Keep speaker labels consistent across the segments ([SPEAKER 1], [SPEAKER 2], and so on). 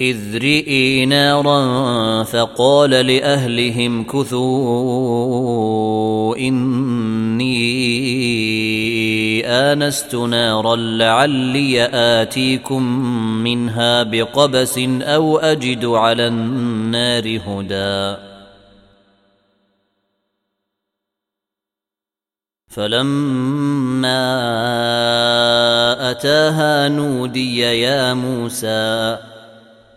[SPEAKER 1] إذ رئي نارا فقال لأهلهم كثوا إني آنست نارا لعلي آتيكم منها بقبس أو أجد على النار هدى. فلما أتاها نودي يا موسى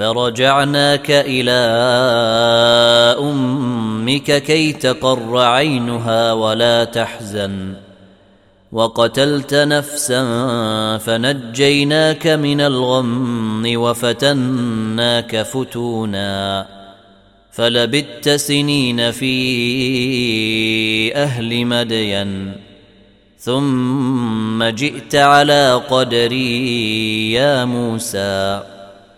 [SPEAKER 1] فرجعناك إلى أمك كي تقر عينها ولا تحزن. وقتلت نفسا فنجيناك من الغم وفتناك فتونا. فلبت سنين في أهل مدين. ثم جئت على قدري يا موسى.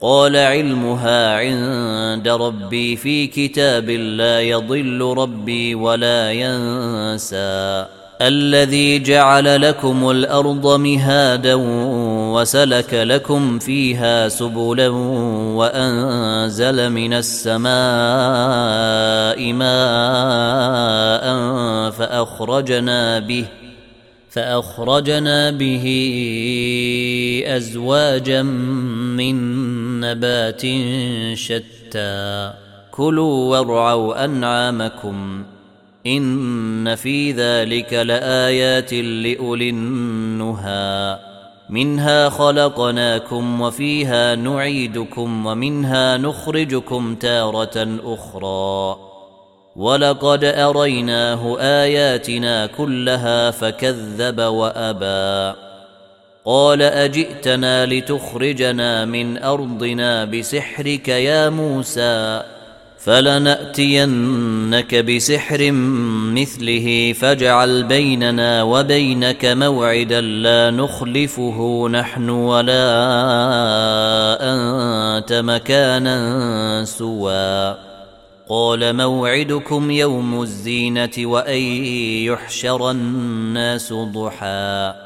[SPEAKER 1] قال علمها عند ربي في كتاب لا يضل ربي ولا ينسى. الذي جعل لكم الأرض مهادا وسلك لكم فيها سبلا وأنزل من السماء ماء فأخرجنا به فأخرجنا به أزواجا من نبات شتى. كلوا وارعوا أنعامكم إن في ذلك لآيات لأولي النهى. منها خلقناكم وفيها نعيدكم ومنها نخرجكم تارة أخرى. ولقد أريناه آياتنا كلها فكذب وأبى. قال أجئتنا لتخرجنا من أرضنا بسحرك يا موسى فلنأتينك بسحر مثله فاجعل بيننا وبينك موعدا لا نخلفه نحن ولا أنت مكانا سوى. قال موعدكم يوم الزينة وأن يحشر الناس ضحى.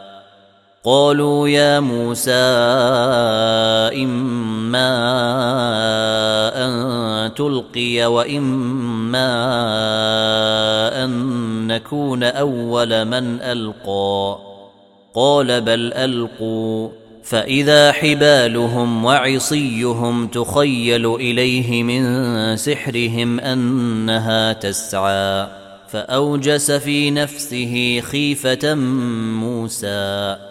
[SPEAKER 1] قالوا يا موسى إما أن تلقي وإما أن نكون أول من ألقى. قال بل ألقوا. فإذا حبالهم وعصيهم تخيل إليه من سحرهم أنها تسعى. فأوجس في نفسه خيفة موسى.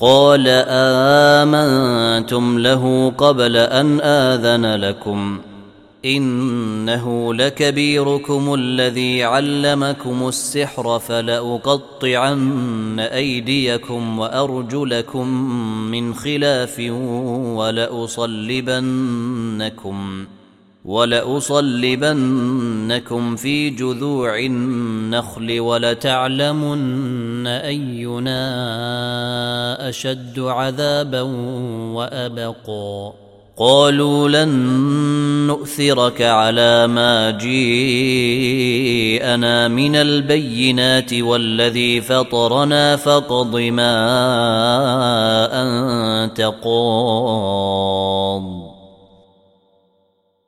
[SPEAKER 1] قال آمنتم له قبل أن آذن لكم إنه لكبيركم الذي علمكم السحر فلأقطعن أيديكم وأرجلكم من خلاف ولأصلبنكم ولأصلبنكم في جذوع النخل ولتعلمن أينا أشد عذابا وأبقى قالوا لن نؤثرك على ما جيءنا من البينات والذي فطرنا فاقض ما أنت قاض.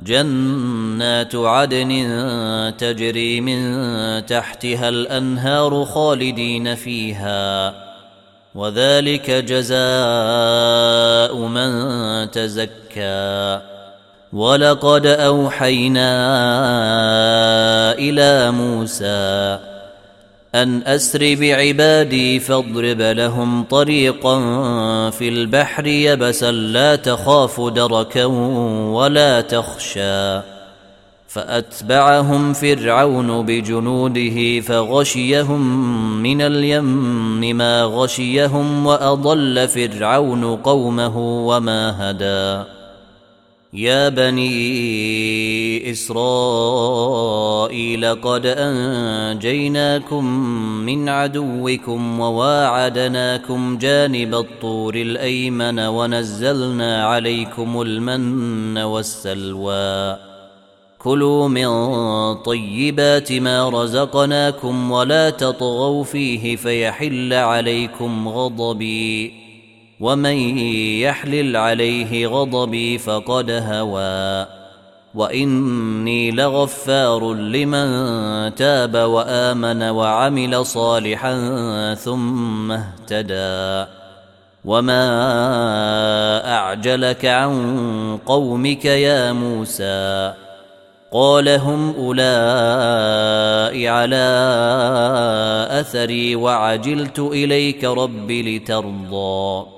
[SPEAKER 1] جنات عدن تجري من تحتها الأنهار خالدين فيها وذلك جزاء من تزكى. ولقد أوحينا إلى موسى أن أسر بعبادي فاضرب لهم طريقا في البحر يبسا لا تخاف دركا ولا تخشى. فأتبعهم فرعون بجنوده فغشيهم من اليم ما غشيهم وأضل فرعون قومه وما هدى. يا بني إسرائيل قد أنجيناكم من عدوكم وواعدناكم جانب الطور الأيمن ونزلنا عليكم المن والسلوى. كلوا من طيبات ما رزقناكم ولا تطغوا فيه فيحل عليكم غضبي. ومن يحلل عليه غضبي فقد هوى. وإني لغفار لمن تاب وآمن وعمل صالحا ثم اهتدى. وما أعجلك عن قومك يا موسى؟ قال هم اولئك على أثري وعجلت إليك رب لترضى.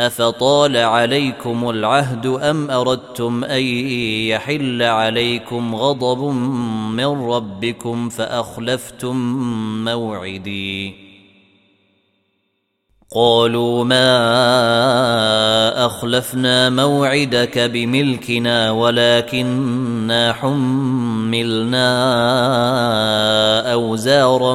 [SPEAKER 1] أفطال عليكم العهد أم أردتم أن يحل عليكم غضب من ربكم فأخلفتم موعدي؟ قالوا ما أخلفنا موعدك بملكنا ولكنا حملنا أوزارا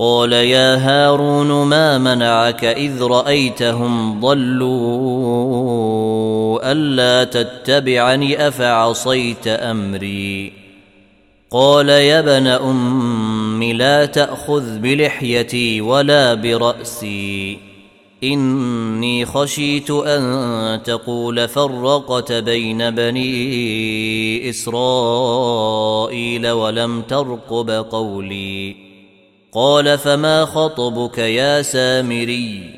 [SPEAKER 1] قال يا هارون ما منعك إذ رأيتهم ضلوا ألا تتبعني أفعصيت أمري؟ قال يا ابن أم لا تأخذ بلحيتي ولا برأسي إني خشيت أن تقول فرقت بين بني إسرائيل ولم ترقب قولي. قال فما خطبك يا سامري؟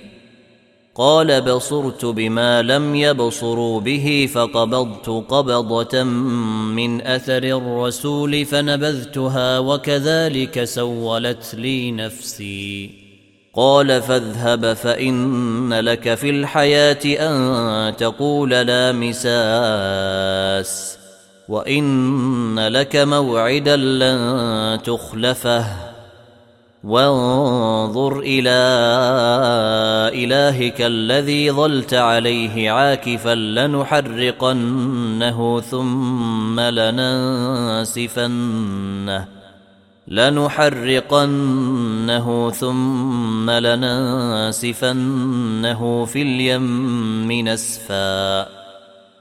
[SPEAKER 1] قال بصرت بما لم يبصروا به فقبضت قبضة من أثر الرسول فنبذتها وكذلك سولت لي نفسي. قال فاذهب فإن لك في الحياة أن تقول لا مساس وإن لك موعدا لن تخلفه. وانظر إلى إلهك الذي ظلت عليه عاكفا لنحرقنه ثم لننسفنه لنحرقنه ثم لننسفنه في اليم نسفا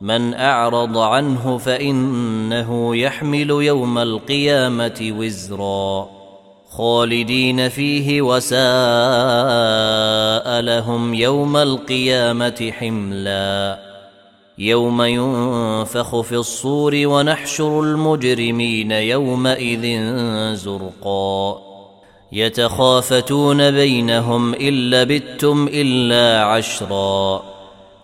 [SPEAKER 1] من أعرض عنه فإنه يحمل يوم القيامة وزرا. خالدين فيه وساء لهم يوم القيامة حملا. يوم ينفخ في الصور ونحشر المجرمين يومئذ زرقا. يتخافتون بينهم إن لبثتم إلا عشرا.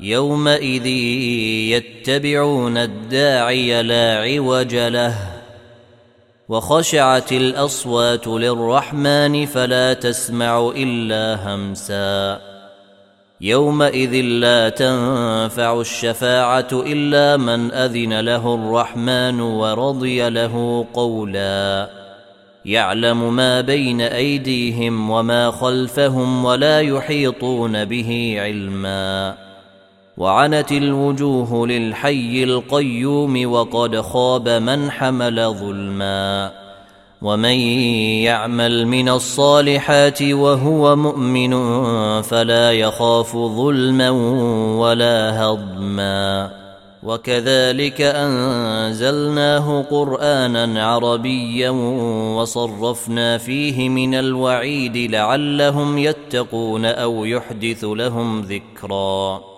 [SPEAKER 1] يومئذ يتبعون الداعي لا عوج له وخشعت الأصوات للرحمن فلا تسمع إلا همسا. يومئذ لا تنفع الشفاعة إلا من أذن له الرحمن ورضي له قولا. يعلم ما بين أيديهم وما خلفهم ولا يحيطون به علما. وعنت الوجوه للحي القيوم وقد خاب من حمل ظلما ومن يعمل من الصالحات وهو مؤمن فلا يخاف ظلما ولا هضما وكذلك أنزلناه قرآنا عربيا وصرفنا فيه من الوعيد لعلهم يتقون أو يحدث لهم ذكرا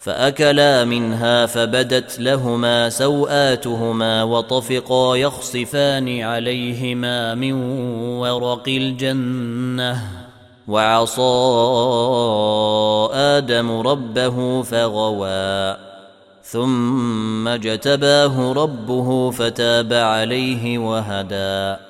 [SPEAKER 1] فأكلا منها فبدت لهما سوآتهما وطفقا يخصفان عليهما من ورق الجنة. وعصى آدم ربه فغوى. ثم اجتباه ربه فتاب عليه وهدى.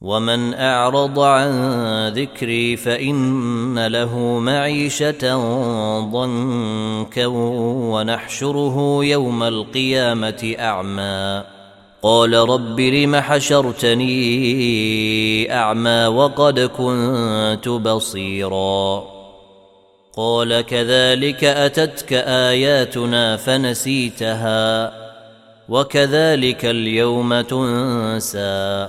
[SPEAKER 1] ومن اعرض عن ذكري فان له معيشه ضنكا ونحشره يوم القيامه اعمى قال رب لم حشرتني اعمى وقد كنت بصيرا قال كذلك اتتك اياتنا فنسيتها وكذلك اليوم تنسى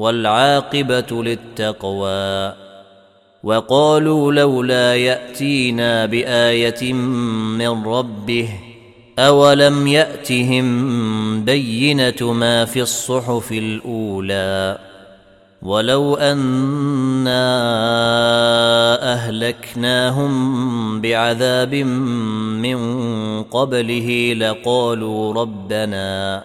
[SPEAKER 1] والعاقبة للتقوى. وقالوا لولا يأتينا بآية من ربه أولم يأتهم بينة ما في الصحف الأولى؟ ولو أنا أهلكناهم بعذاب من قبله لقالوا ربنا